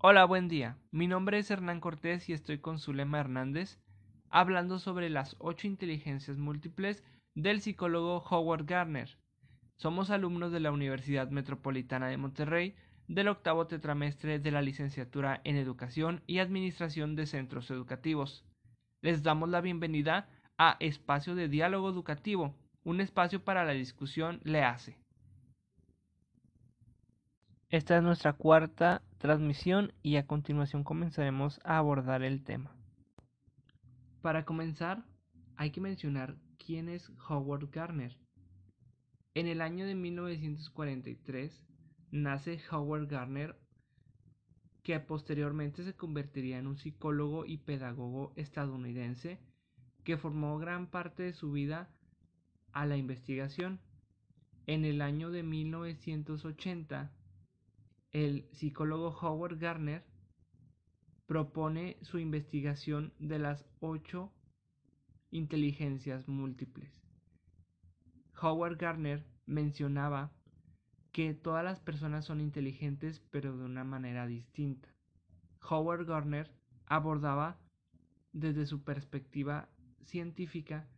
Hola, buen día. Mi nombre es Hernán Cortés y estoy con Zulema Hernández hablando sobre las ocho inteligencias múltiples del psicólogo Howard Gardner. Somos alumnos de la Universidad Metropolitana de Monterrey del octavo tetramestre de la licenciatura en Educación y Administración de Centros Educativos. Les damos la bienvenida a Espacio de Diálogo Educativo, un espacio para la discusión le hace. Esta es nuestra cuarta transmisión y a continuación comenzaremos a abordar el tema. Para comenzar, hay que mencionar quién es Howard Gardner. En el año de 1943 nace Howard Gardner, que posteriormente se convertiría en un psicólogo y pedagogo estadounidense que formó gran parte de su vida a la investigación. En el año de 1980, el psicólogo Howard Gardner propone su investigación de las ocho inteligencias múltiples. Howard Gardner mencionaba que todas las personas son inteligentes pero de una manera distinta. Howard Gardner abordaba desde su perspectiva científica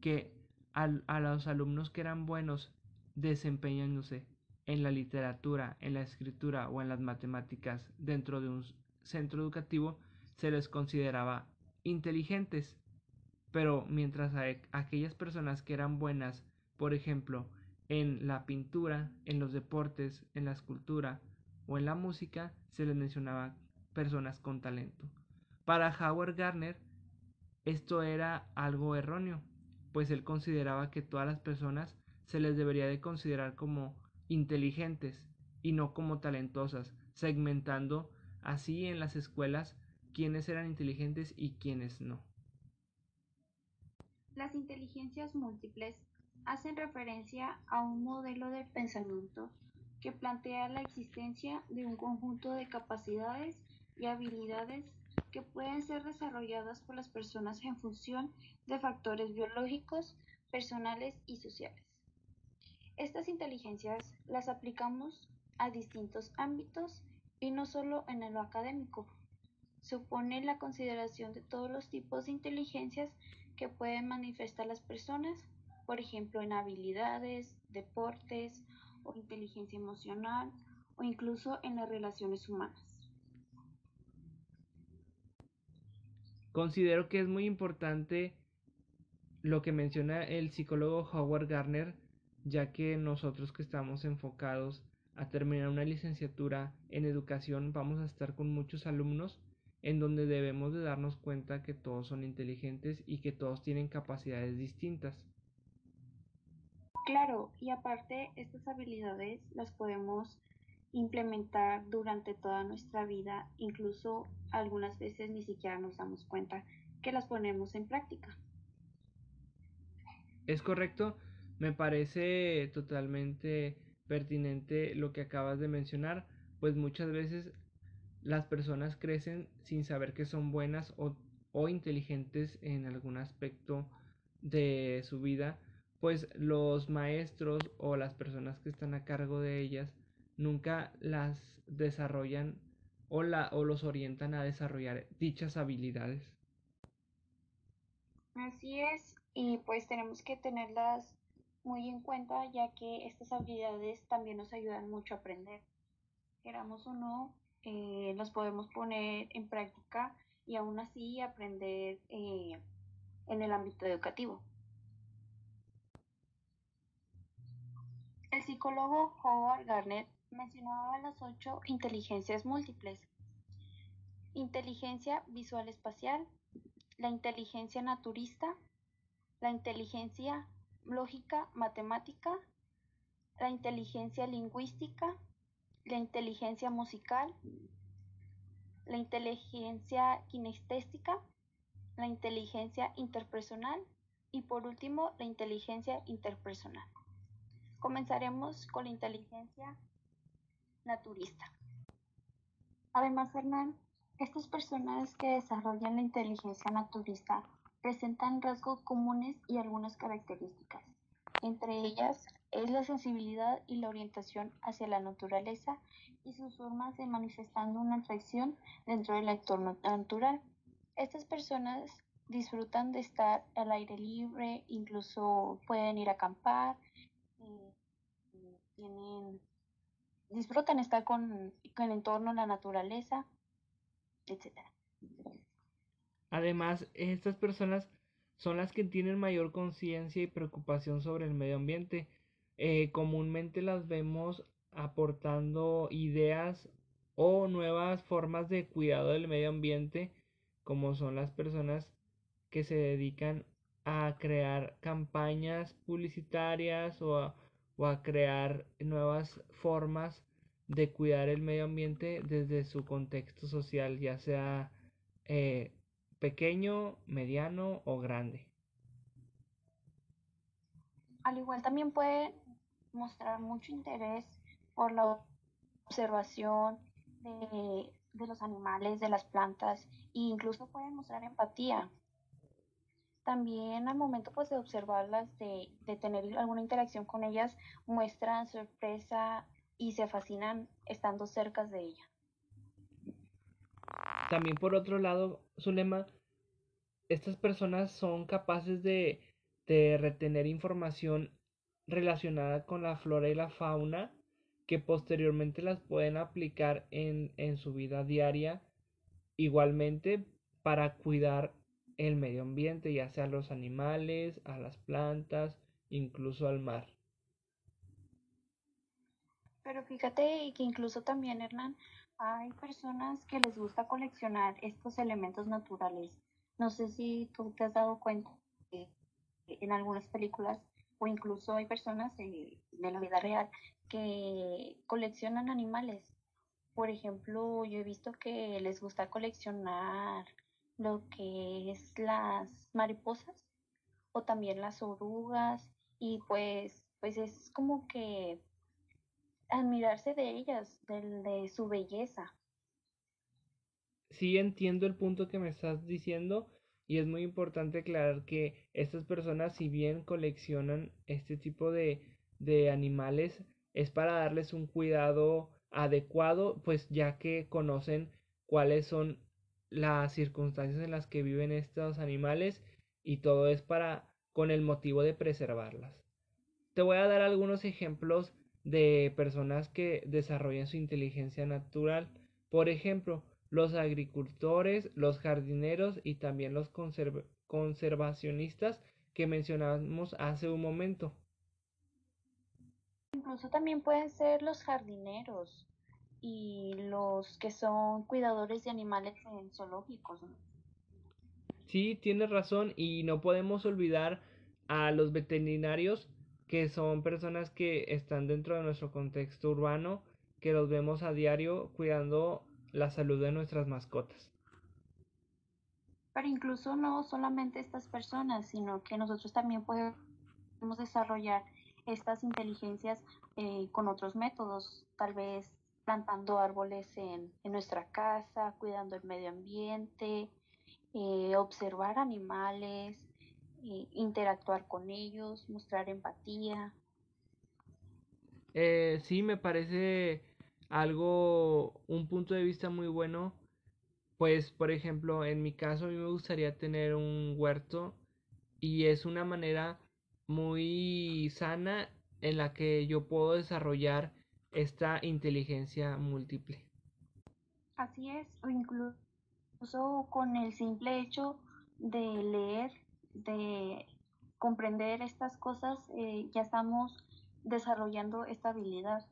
que a los alumnos que eran buenos desempeñándose en la literatura, en la escritura o en las matemáticas dentro de un centro educativo se les consideraba inteligentes. Pero mientras a aquellas personas que eran buenas, por ejemplo, en la pintura, en los deportes, en la escultura o en la música, se les mencionaba personas con talento. Para Howard Gardner, esto era algo erróneo, pues él consideraba que todas las personas se les debería de considerar como inteligentes y no como talentosas, segmentando así en las escuelas quiénes eran inteligentes y quiénes no. Las inteligencias múltiples hacen referencia a un modelo de pensamiento que plantea la existencia de un conjunto de capacidades y habilidades que pueden ser desarrolladas por las personas en función de factores biológicos, personales y sociales. Estas inteligencias las aplicamos a distintos ámbitos y no solo en lo académico. Supone la consideración de todos los tipos de inteligencias que pueden manifestar las personas, por ejemplo en habilidades, deportes o inteligencia emocional o incluso en las relaciones humanas. Considero que es muy importante lo que menciona el psicólogo Howard Gardner, ya que nosotros que estamos enfocados a terminar una licenciatura en educación vamos a estar con muchos alumnos en donde debemos de darnos cuenta que todos son inteligentes y que todos tienen capacidades distintas. Claro, y aparte estas habilidades las podemos implementar durante toda nuestra vida, incluso algunas veces ni siquiera nos damos cuenta que las ponemos en práctica. Es correcto, me parece totalmente pertinente lo que acabas de mencionar, pues muchas veces las personas crecen sin saber que son buenas o, o inteligentes en algún aspecto de su vida, pues los maestros o las personas que están a cargo de ellas nunca las desarrollan o, la, o los orientan a desarrollar dichas habilidades. Así es, y pues tenemos que tenerlas muy en cuenta ya que estas habilidades también nos ayudan mucho a aprender. Queramos o no, eh, los podemos poner en práctica y aún así aprender eh, en el ámbito educativo. El psicólogo Howard Garnett mencionaba las ocho inteligencias múltiples. Inteligencia visual espacial, la inteligencia naturista, la inteligencia lógica matemática, la inteligencia lingüística, la inteligencia musical, la inteligencia kinestésica, la inteligencia interpersonal y por último la inteligencia interpersonal. Comenzaremos con la inteligencia naturista. Además, Hernán, estas personas que desarrollan la inteligencia naturista presentan rasgos comunes y algunas características, entre ellas es la sensibilidad y la orientación hacia la naturaleza y sus formas de manifestando una atracción dentro del entorno natural. Estas personas disfrutan de estar al aire libre, incluso pueden ir a acampar, eh, tienen, disfrutan estar con, con el entorno, la naturaleza, etc. Además, estas personas son las que tienen mayor conciencia y preocupación sobre el medio ambiente. Eh, comúnmente las vemos aportando ideas o nuevas formas de cuidado del medio ambiente, como son las personas que se dedican a crear campañas publicitarias o a, crear nuevas formas de cuidar el medio ambiente desde su contexto social, ya sea eh, pequeño, mediano o grande. Al igual también puede mostrar mucho interés por la observación de, los animales, de las plantas e incluso pueden mostrar empatía. También al momento pues, de observarlas, de, de tener alguna interacción con ellas, muestran sorpresa y se fascinan estando cerca de ella. También por otro lado, Zulema, estas personas son capaces de, de retener información relacionada con la flora y la fauna que posteriormente las pueden aplicar en, en su vida diaria igualmente para cuidar el medio ambiente, ya sea a los animales, a las plantas, incluso al mar. Pero fíjate que incluso también, Hernán, hay personas que les gusta coleccionar estos elementos naturales. No sé si tú te has dado cuenta en algunas películas o incluso hay personas de, la vida real que coleccionan animales. Por ejemplo, yo he visto que les gusta coleccionar lo que es las mariposas o también las orugas y pues pues es como que admirarse de ellas, de, su belleza. Sí entiendo el punto que me estás diciendo y es muy importante aclarar que estas personas si bien coleccionan este tipo de, de animales es para darles un cuidado adecuado pues ya que conocen cuáles son las circunstancias en las que viven estos animales y todo es para con el motivo de preservarlas. Te voy a dar algunos ejemplos de personas que desarrollan su inteligencia natural. Por ejemplo, los agricultores, los jardineros y también los conservacionistas que mencionamos hace un momento. Incluso también pueden ser los jardineros y los que son cuidadores de animales en zoológicos. Sí, tienes razón y no podemos olvidar a los veterinarios que son personas que están dentro de nuestro contexto urbano, que los vemos a diario cuidando la salud de nuestras mascotas. Pero incluso no solamente estas personas, sino que nosotros también podemos desarrollar estas inteligencias eh, con otros métodos, tal vez plantando árboles en, nuestra casa, cuidando el medio ambiente, eh, observar animales, interactuar con ellos, mostrar empatía. Eh, sí, me parece algo, un punto de vista muy bueno. Pues, por ejemplo, en mi caso a mí me gustaría tener un huerto y es una manera muy sana en la que yo puedo desarrollar esta inteligencia múltiple. Así es, o incluso con el simple hecho de leer de comprender estas cosas, eh, ya estamos desarrollando esta habilidad.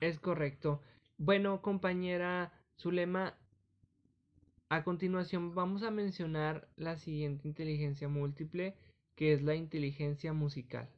Es correcto. Bueno, compañera Zulema, a continuación vamos a mencionar la siguiente inteligencia múltiple, que es la inteligencia musical.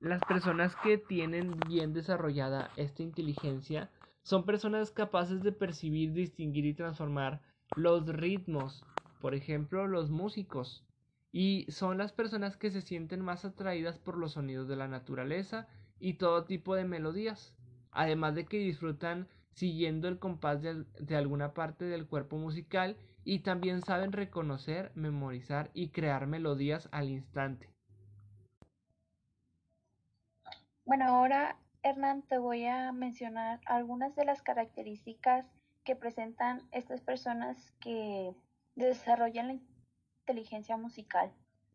Las personas que tienen bien desarrollada esta inteligencia son personas capaces de percibir, distinguir y transformar los ritmos, por ejemplo, los músicos, y son las personas que se sienten más atraídas por los sonidos de la naturaleza y todo tipo de melodías, además de que disfrutan siguiendo el compás de, de, alguna parte del cuerpo musical y también saben reconocer, memorizar y crear melodías al instante. Bueno, ahora Hernán te voy a mencionar algunas de las características que presentan estas personas que desarrollan la inteligencia musical.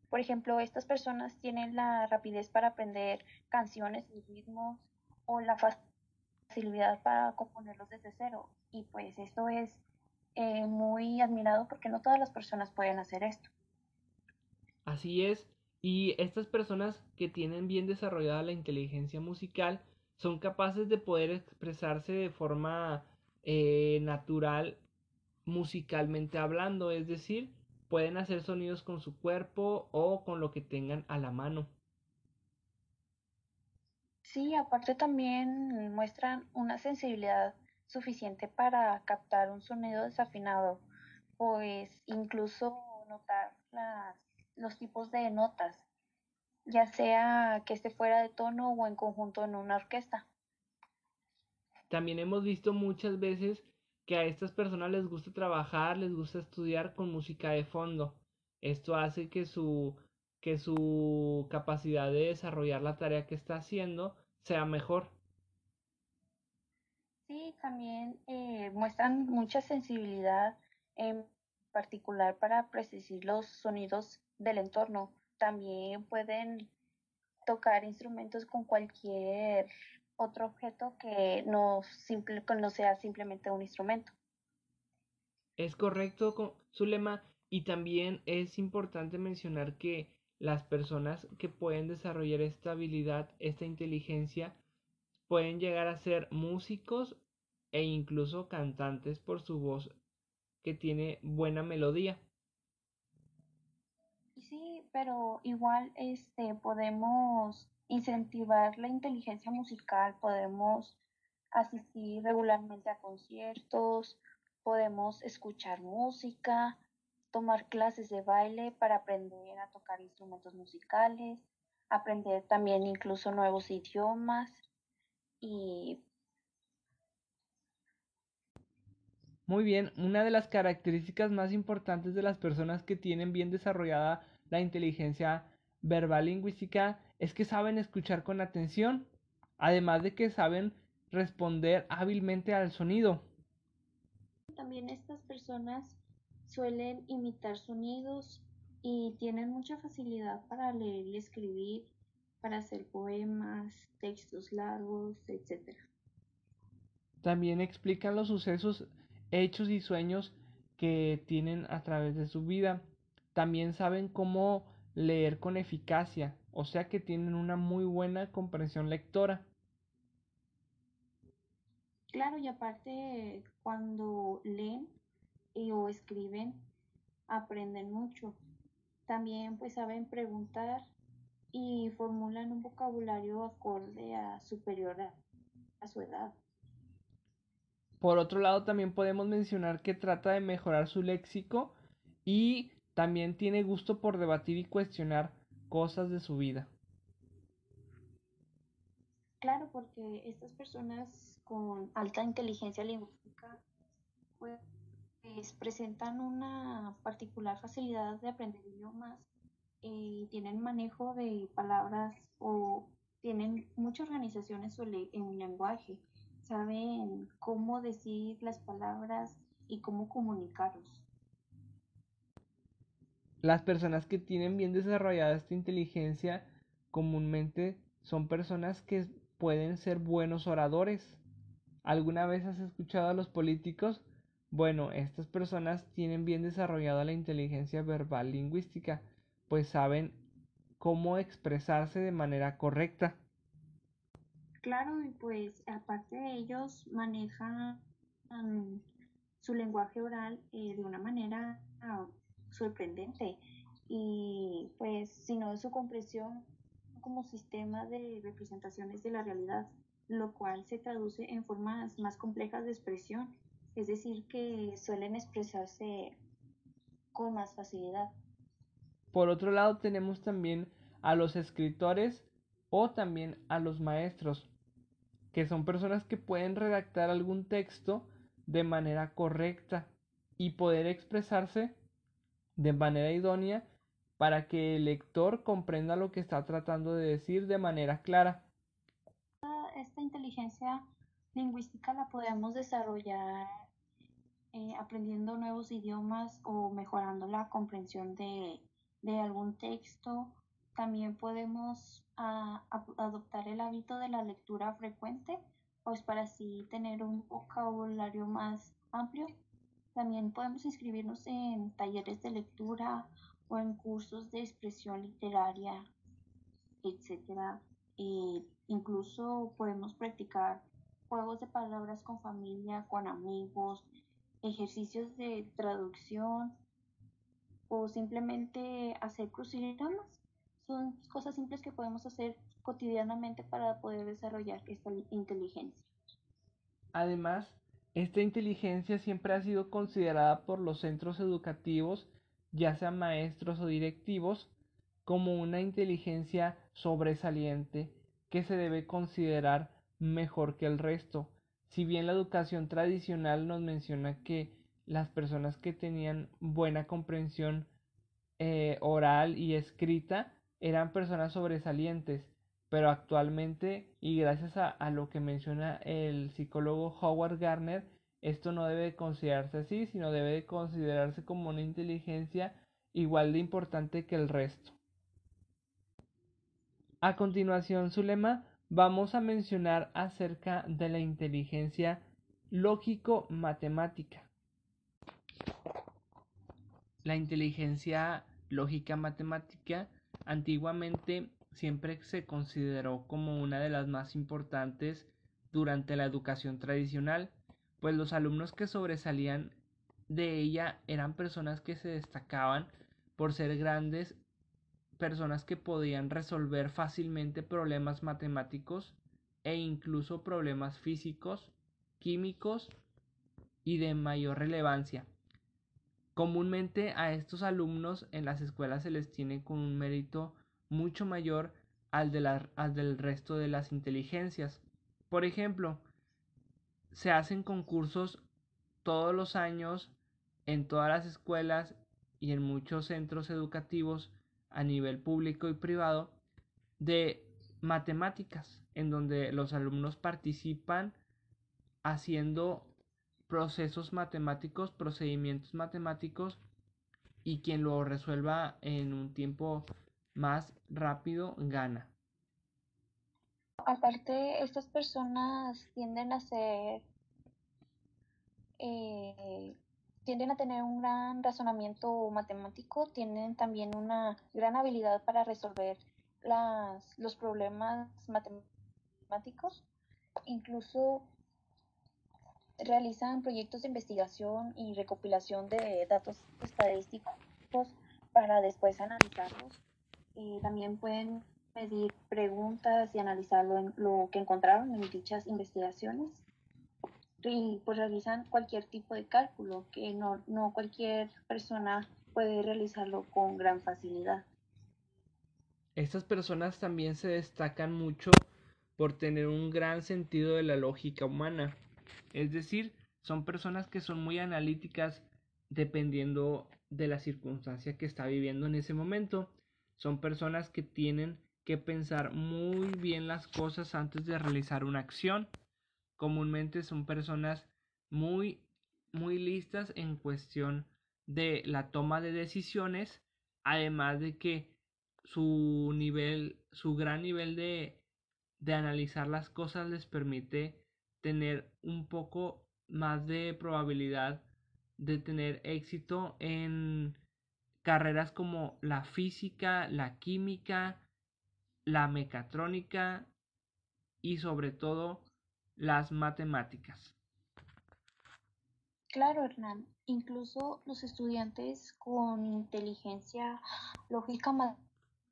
Por ejemplo, estas personas tienen la rapidez para aprender canciones y ritmos o la facilidad para componerlos desde cero. Y pues esto es eh, muy admirado porque no todas las personas pueden hacer esto. Así es, y estas personas que tienen bien desarrollada la inteligencia musical son capaces de poder expresarse de forma eh, natural musicalmente hablando, es decir, pueden hacer sonidos con su cuerpo o con lo que tengan a la mano. Sí, aparte también muestran una sensibilidad suficiente para captar un sonido desafinado, pues incluso notar las, los tipos de notas, ya sea que esté fuera de tono o en conjunto en una orquesta. También hemos visto muchas veces que a estas personas les gusta trabajar, les gusta estudiar con música de fondo. Esto hace que su, que su capacidad de desarrollar la tarea que está haciendo sea mejor. Sí, también eh, muestran mucha sensibilidad, en particular para predecir los sonidos del entorno. También pueden tocar instrumentos con cualquier otro objeto que no, simple, que no sea simplemente un instrumento. Es correcto, Zulema, y también es importante mencionar que las personas que pueden desarrollar esta habilidad, esta inteligencia, pueden llegar a ser músicos e incluso cantantes por su voz que tiene buena melodía. Sí, pero igual este podemos incentivar la inteligencia musical, podemos asistir regularmente a conciertos, podemos escuchar música, tomar clases de baile para aprender a tocar instrumentos musicales, aprender también incluso nuevos idiomas y... Muy bien, una de las características más importantes de las personas que tienen bien desarrollada la inteligencia verbal lingüística es que saben escuchar con atención, además de que saben responder hábilmente al sonido. También estas personas suelen imitar sonidos y tienen mucha facilidad para leer y escribir, para hacer poemas, textos largos, etc. También explican los sucesos, hechos y sueños que tienen a través de su vida. También saben cómo leer con eficacia, o sea que tienen una muy buena comprensión lectora. Claro, y aparte cuando leen o escriben, aprenden mucho. También pues saben preguntar y formulan un vocabulario acorde a superior a, su edad. Por otro lado, también podemos mencionar que trata de mejorar su léxico y también tiene gusto por debatir y cuestionar cosas de su vida. Claro, porque estas personas con alta inteligencia lingüística pues, presentan una particular facilidad de aprender idiomas y tienen manejo de palabras o tienen mucha organización en su en lenguaje, saben cómo decir las palabras y cómo comunicarlos. Las personas que tienen bien desarrollada esta inteligencia comúnmente son personas que pueden ser buenos oradores. ¿Alguna vez has escuchado a los políticos? Bueno, estas personas tienen bien desarrollada la inteligencia verbal lingüística, pues saben cómo expresarse de manera correcta. Claro, y pues aparte de ellos manejan su lenguaje oral eh, de una manera ah, sorprendente y pues sino su comprensión como sistema de representaciones de la realidad, lo cual se traduce en formas más complejas de expresión, es decir, que suelen expresarse con más facilidad. Por otro lado, tenemos también a los escritores o también a los maestros, que son personas que pueden redactar algún texto de manera correcta y poder expresarse de manera idónea para que el lector comprenda lo que está tratando de decir de manera clara. esta inteligencia lingüística la podemos desarrollar eh, aprendiendo nuevos idiomas o mejorando la comprensión de, algún texto. También podemos ah, adoptar el hábito de la lectura frecuente, pues para así tener un vocabulario más amplio. También podemos inscribirnos en talleres de lectura o en cursos de expresión literaria, etc. incluso podemos practicar juegos de palabras con familia, con amigos, ejercicios de traducción o simplemente hacer crucigramas. Son cosas simples que podemos hacer cotidianamente para poder desarrollar esta inteligencia. Además, esta inteligencia siempre ha sido considerada por los centros educativos, ya sean maestros o directivos, como una inteligencia sobresaliente que se debe considerar mejor que el resto, si bien la educación tradicional nos menciona que las personas que tenían buena comprensión eh, oral y escrita eran personas sobresalientes, pero actualmente y gracias a, a, lo que menciona el psicólogo Howard Garner, esto no debe considerarse así, sino debe considerarse como una inteligencia igual de importante que el resto. A continuación, su lema vamos a mencionar acerca de la inteligencia lógico-matemática. La inteligencia lógica matemática antiguamente siempre se consideró como una de las más importantes durante la educación tradicional, pues los alumnos que sobresalían de ella eran personas que se destacaban por ser grandes personas que podían resolver fácilmente problemas matemáticos e incluso problemas físicos, químicos y de mayor relevancia. Comúnmente a estos alumnos en las escuelas se les tiene con un mérito mucho mayor al, al del resto de las inteligencias. Por ejemplo, se hacen concursos todos los años en todas las escuelas y en muchos centros educativos a nivel público y privado de matemáticas, en donde los alumnos participan haciendo procesos matemáticos, procedimientos matemáticos y quien lo resuelva en un tiempo más rápido gana. Aparte, estas personas tienden a ser eh, tienden a tener un gran razonamiento matemático, tienen también una gran habilidad para resolver las, los problemas matemáticos, incluso realizan proyectos de investigación y recopilación de datos estadísticos para después analizarlos. También pueden pedir preguntas y analizar lo que encontraron en dichas investigaciones y pues realizan cualquier tipo de cálculo que no, no cualquier persona puede realizarlo con gran facilidad. Estas personas también se destacan mucho por tener un gran sentido de la lógica humana. Es decir, son personas que son muy analíticas dependiendo de la circunstancia que está viviendo en ese momento. Son personas que tienen que pensar muy bien las cosas antes de realizar una acción. Comúnmente son personas muy, muy listas en cuestión de la toma de decisiones, además de que su nivel, su gran nivel de, de analizar las cosas les permite tener un poco más de probabilidad de tener éxito en carreras como la física, la química, la mecatrónica y sobre todo las matemáticas. Claro, Hernán. Incluso los estudiantes con inteligencia lógica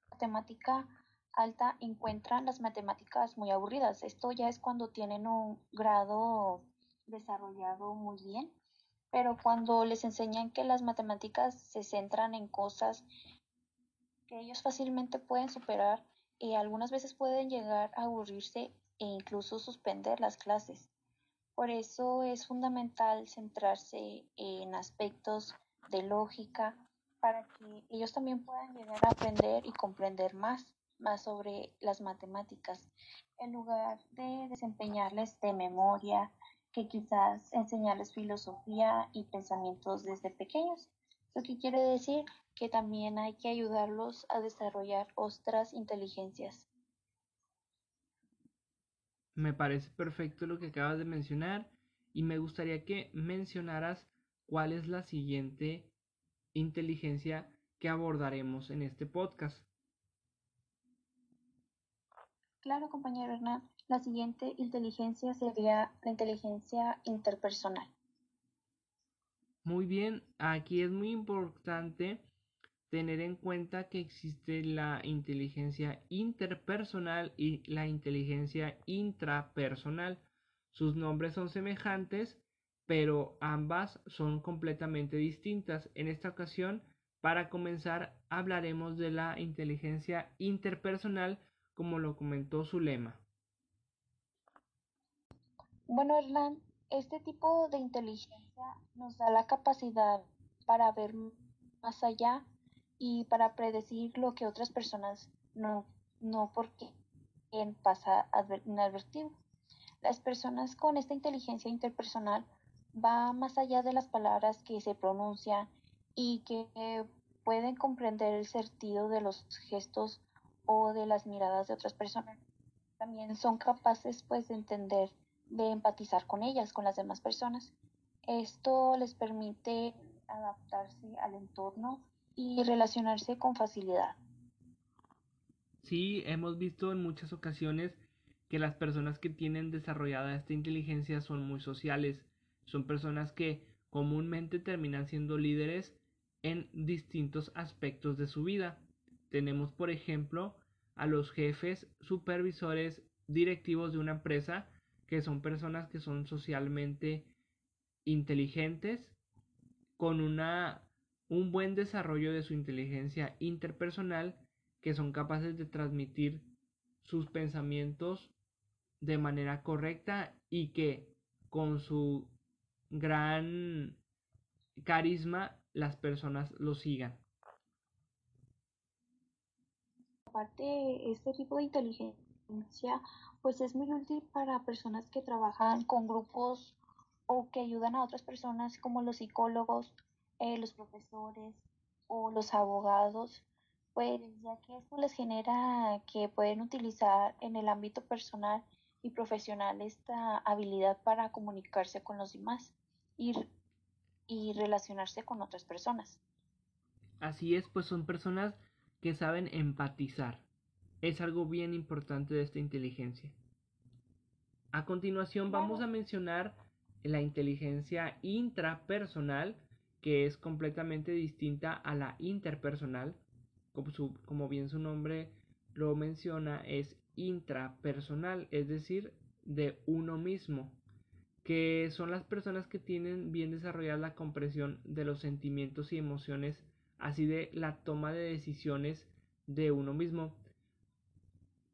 matemática alta encuentran las matemáticas muy aburridas. Esto ya es cuando tienen un grado desarrollado muy bien, pero cuando les enseñan que las matemáticas se centran en cosas que ellos fácilmente pueden superar y algunas veces pueden llegar a aburrirse e incluso suspender las clases. Por eso es fundamental centrarse en aspectos de lógica para que ellos también puedan llegar a aprender y comprender más. más sobre las matemáticas, en lugar de desempeñarles de memoria, que quizás enseñarles filosofía y pensamientos desde pequeños. Lo que quiere decir que también hay que ayudarlos a desarrollar otras inteligencias. Me parece perfecto lo que acabas de mencionar y me gustaría que mencionaras cuál es la siguiente inteligencia que abordaremos en este podcast. Claro, compañero Hernán. La siguiente inteligencia sería la inteligencia interpersonal. Muy bien, aquí es muy importante tener en cuenta que existe la inteligencia interpersonal y la inteligencia intrapersonal. Sus nombres son semejantes, pero ambas son completamente distintas. En esta ocasión, para comenzar, hablaremos de la inteligencia interpersonal, como lo comentó su lema. Bueno, Hernán, este tipo de inteligencia nos da la capacidad para ver más allá y para predecir lo que otras personas no, no porque pasa inadvertido. Las personas con esta inteligencia interpersonal va más allá de las palabras que se pronuncian y que pueden comprender el sentido de los gestos o de las miradas de otras personas. También son capaces pues de entender, de empatizar con ellas, con las demás personas. Esto les permite adaptarse al entorno y relacionarse con facilidad. Sí, hemos visto en muchas ocasiones que las personas que tienen desarrollada esta inteligencia son muy sociales, son personas que comúnmente terminan siendo líderes en distintos aspectos de su vida. Tenemos, por ejemplo, a los jefes, supervisores, directivos de una empresa, que son personas que son socialmente inteligentes, con una un buen desarrollo de su inteligencia interpersonal que son capaces de transmitir sus pensamientos de manera correcta y que con su gran carisma las personas lo sigan. Aparte, este tipo de inteligencia pues es muy útil para personas que trabajan con grupos o que ayudan a otras personas como los psicólogos eh, los profesores o los abogados, pues ya que esto les genera que pueden utilizar en el ámbito personal y profesional esta habilidad para comunicarse con los demás y, y relacionarse con otras personas. Así es, pues son personas que saben empatizar. Es algo bien importante de esta inteligencia. A continuación vamos a mencionar la inteligencia intrapersonal que es completamente distinta a la interpersonal, como, como bien su nombre lo menciona, es intrapersonal, es decir, de uno mismo, que son las personas que tienen bien desarrollada la comprensión de los sentimientos y emociones, así de la toma de decisiones de uno mismo.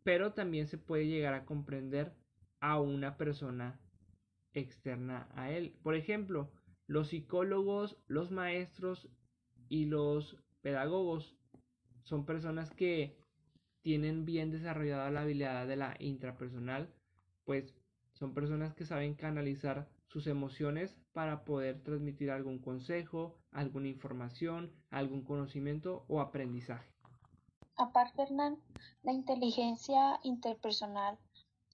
Pero también se puede llegar a comprender a una persona externa a él. Por ejemplo, los psicólogos, los maestros y los pedagogos son personas que tienen bien desarrollada la habilidad de la intrapersonal, pues son personas que saben canalizar sus emociones para poder transmitir algún consejo, alguna información, algún conocimiento o aprendizaje. Aparte, Hernán, la inteligencia interpersonal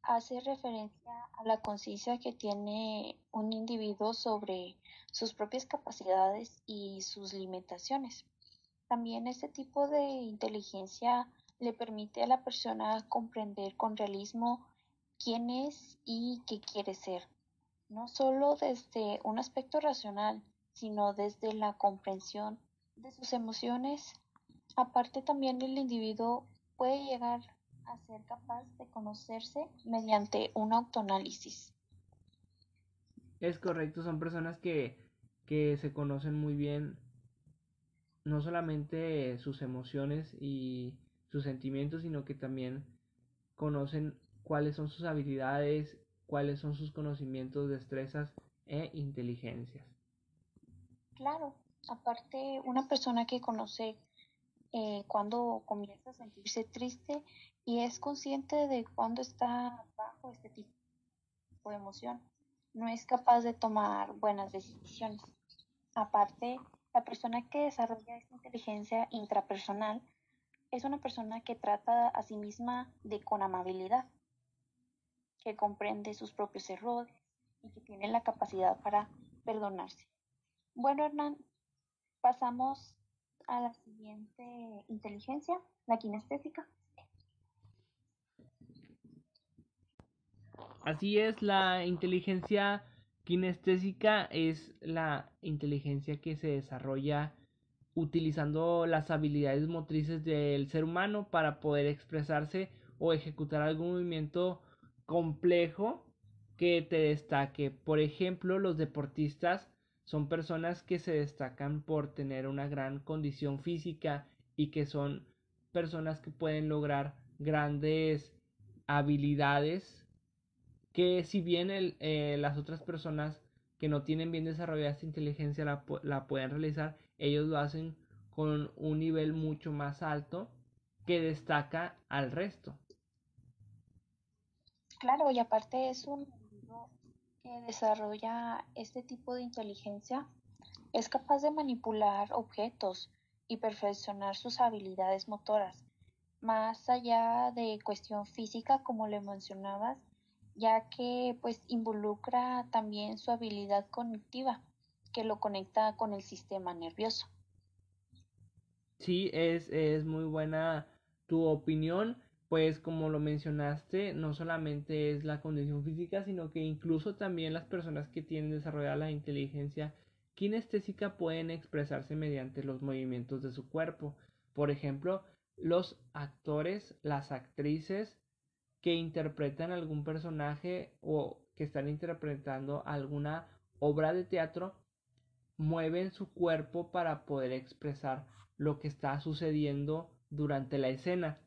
hace referencia a la conciencia que tiene un individuo sobre sus propias capacidades y sus limitaciones. También este tipo de inteligencia le permite a la persona comprender con realismo quién es y qué quiere ser, no solo desde un aspecto racional, sino desde la comprensión de sus emociones. Aparte también el individuo puede llegar a ser capaz de conocerse mediante un autoanálisis. Es correcto, son personas que, que se conocen muy bien, no solamente sus emociones y sus sentimientos, sino que también conocen cuáles son sus habilidades, cuáles son sus conocimientos, destrezas e inteligencias. Claro, aparte una persona que conoce eh, cuando comienza a sentirse triste y es consciente de cuando está bajo este tipo de emoción. No es capaz de tomar buenas decisiones. Aparte, la persona que desarrolla esta inteligencia intrapersonal es una persona que trata a sí misma de con amabilidad, que comprende sus propios errores y que tiene la capacidad para perdonarse. Bueno, Hernán, pasamos a la siguiente inteligencia, la kinestésica. Así es, la inteligencia kinestésica es la inteligencia que se desarrolla utilizando las habilidades motrices del ser humano para poder expresarse o ejecutar algún movimiento complejo que te destaque. Por ejemplo, los deportistas son personas que se destacan por tener una gran condición física y que son personas que pueden lograr grandes habilidades que si bien eh, las otras personas que no tienen bien desarrollada esta inteligencia la, la pueden realizar, ellos lo hacen con un nivel mucho más alto que destaca al resto. Claro, y aparte es un que desarrolla este tipo de inteligencia es capaz de manipular objetos y perfeccionar sus habilidades motoras, más allá de cuestión física, como le mencionabas, ya que pues involucra también su habilidad cognitiva, que lo conecta con el sistema nervioso. Sí, es, es muy buena tu opinión pues como lo mencionaste, no solamente es la condición física, sino que incluso también las personas que tienen desarrollada la inteligencia kinestésica pueden expresarse mediante los movimientos de su cuerpo. Por ejemplo, los actores, las actrices que interpretan algún personaje o que están interpretando alguna obra de teatro mueven su cuerpo para poder expresar lo que está sucediendo durante la escena.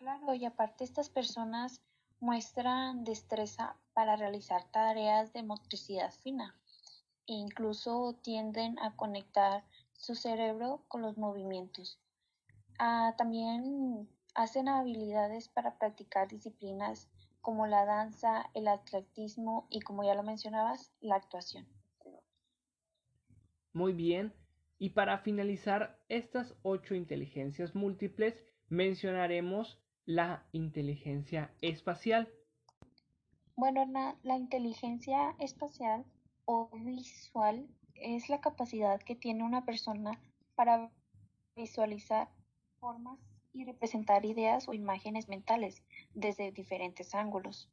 Claro, y aparte estas personas muestran destreza para realizar tareas de motricidad fina e incluso tienden a conectar su cerebro con los movimientos. Ah, también hacen habilidades para practicar disciplinas como la danza, el atletismo y como ya lo mencionabas, la actuación. Muy bien. Y para finalizar estas ocho inteligencias múltiples, mencionaremos la inteligencia espacial? Bueno, la, inteligencia espacial o visual es la capacidad que tiene una persona para visualizar formas y representar ideas o imágenes mentales desde diferentes ángulos.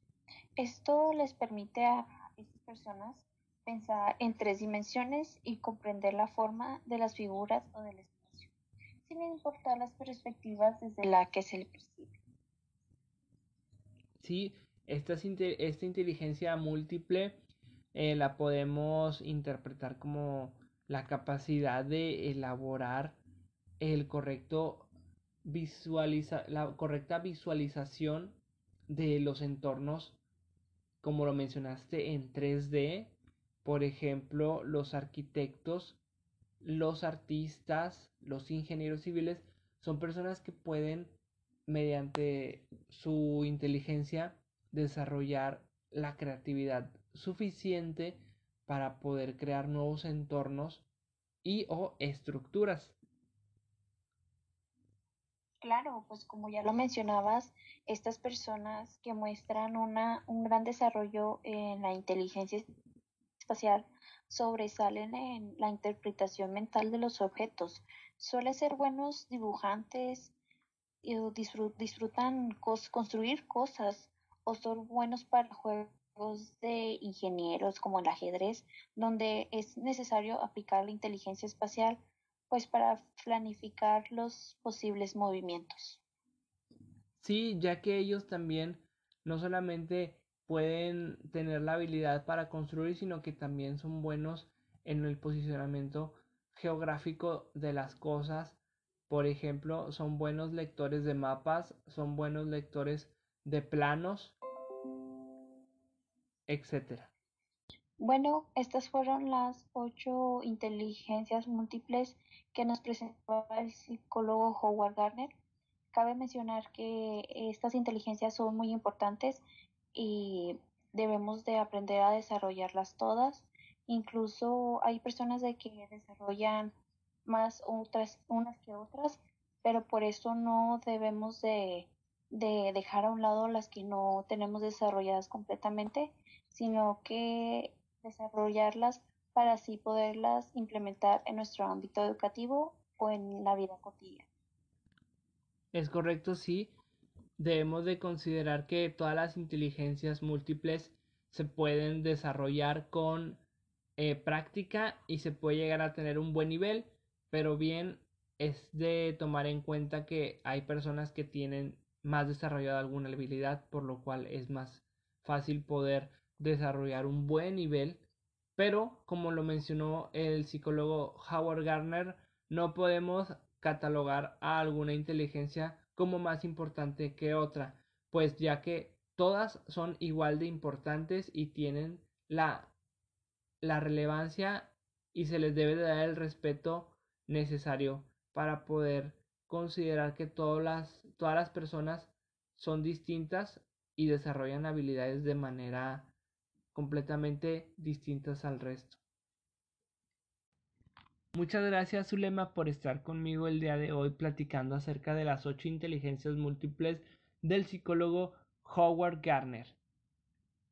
Esto les permite a estas personas pensar en tres dimensiones y comprender la forma de las figuras o del espacio, sin importar las perspectivas desde la que se le percibe. ¿Sí? Esta, inteligencia múltiple eh, la podemos interpretar como la capacidad de elaborar el correcto visualiza la correcta visualización de los entornos como lo mencionaste en 3D por ejemplo los arquitectos los artistas los ingenieros civiles son personas que pueden mediante su inteligencia desarrollar la creatividad suficiente para poder crear nuevos entornos y o estructuras. Claro, pues como ya lo mencionabas, estas personas que muestran una, un gran desarrollo en la inteligencia espacial sobresalen en la interpretación mental de los objetos. Suelen ser buenos dibujantes, disfrutan construir cosas o son buenos para juegos de ingenieros como el ajedrez, donde es necesario aplicar la inteligencia espacial pues para planificar los posibles movimientos. Sí, ya que ellos también no solamente pueden tener la habilidad para construir, sino que también son buenos en el posicionamiento geográfico de las cosas por ejemplo, son buenos lectores de mapas, son buenos lectores de planos, etc. Bueno, estas fueron las ocho inteligencias múltiples que nos presentó el psicólogo Howard Gardner. Cabe mencionar que estas inteligencias son muy importantes y debemos de aprender a desarrollarlas todas. Incluso hay personas de que desarrollan más otras unas que otras, pero por eso no debemos de, de dejar a un lado las que no tenemos desarrolladas completamente, sino que desarrollarlas para así poderlas implementar en nuestro ámbito educativo o en la vida cotidiana. Es correcto, sí. Debemos de considerar que todas las inteligencias múltiples se pueden desarrollar con eh, práctica y se puede llegar a tener un buen nivel, pero bien es de tomar en cuenta que hay personas que tienen más desarrollada alguna habilidad, por lo cual es más fácil poder desarrollar un buen nivel, pero como lo mencionó el psicólogo Howard Gardner, no podemos catalogar a alguna inteligencia como más importante que otra, pues ya que todas son igual de importantes y tienen la, la relevancia y se les debe de dar el respeto necesario para poder considerar que todas las, todas las personas son distintas y desarrollan habilidades de manera completamente distintas al resto. Muchas gracias Zulema por estar conmigo el día de hoy platicando acerca de las ocho inteligencias múltiples del psicólogo Howard Gardner.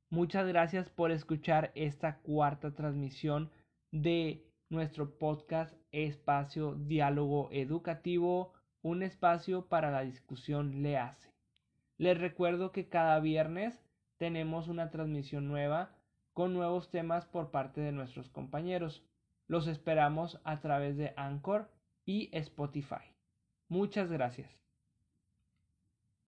Muchas gracias por escuchar esta cuarta transmisión de nuestro podcast Espacio Diálogo Educativo, un espacio para la discusión le hace. Les recuerdo que cada viernes tenemos una transmisión nueva con nuevos temas por parte de nuestros compañeros. Los esperamos a través de Anchor y Spotify. Muchas gracias.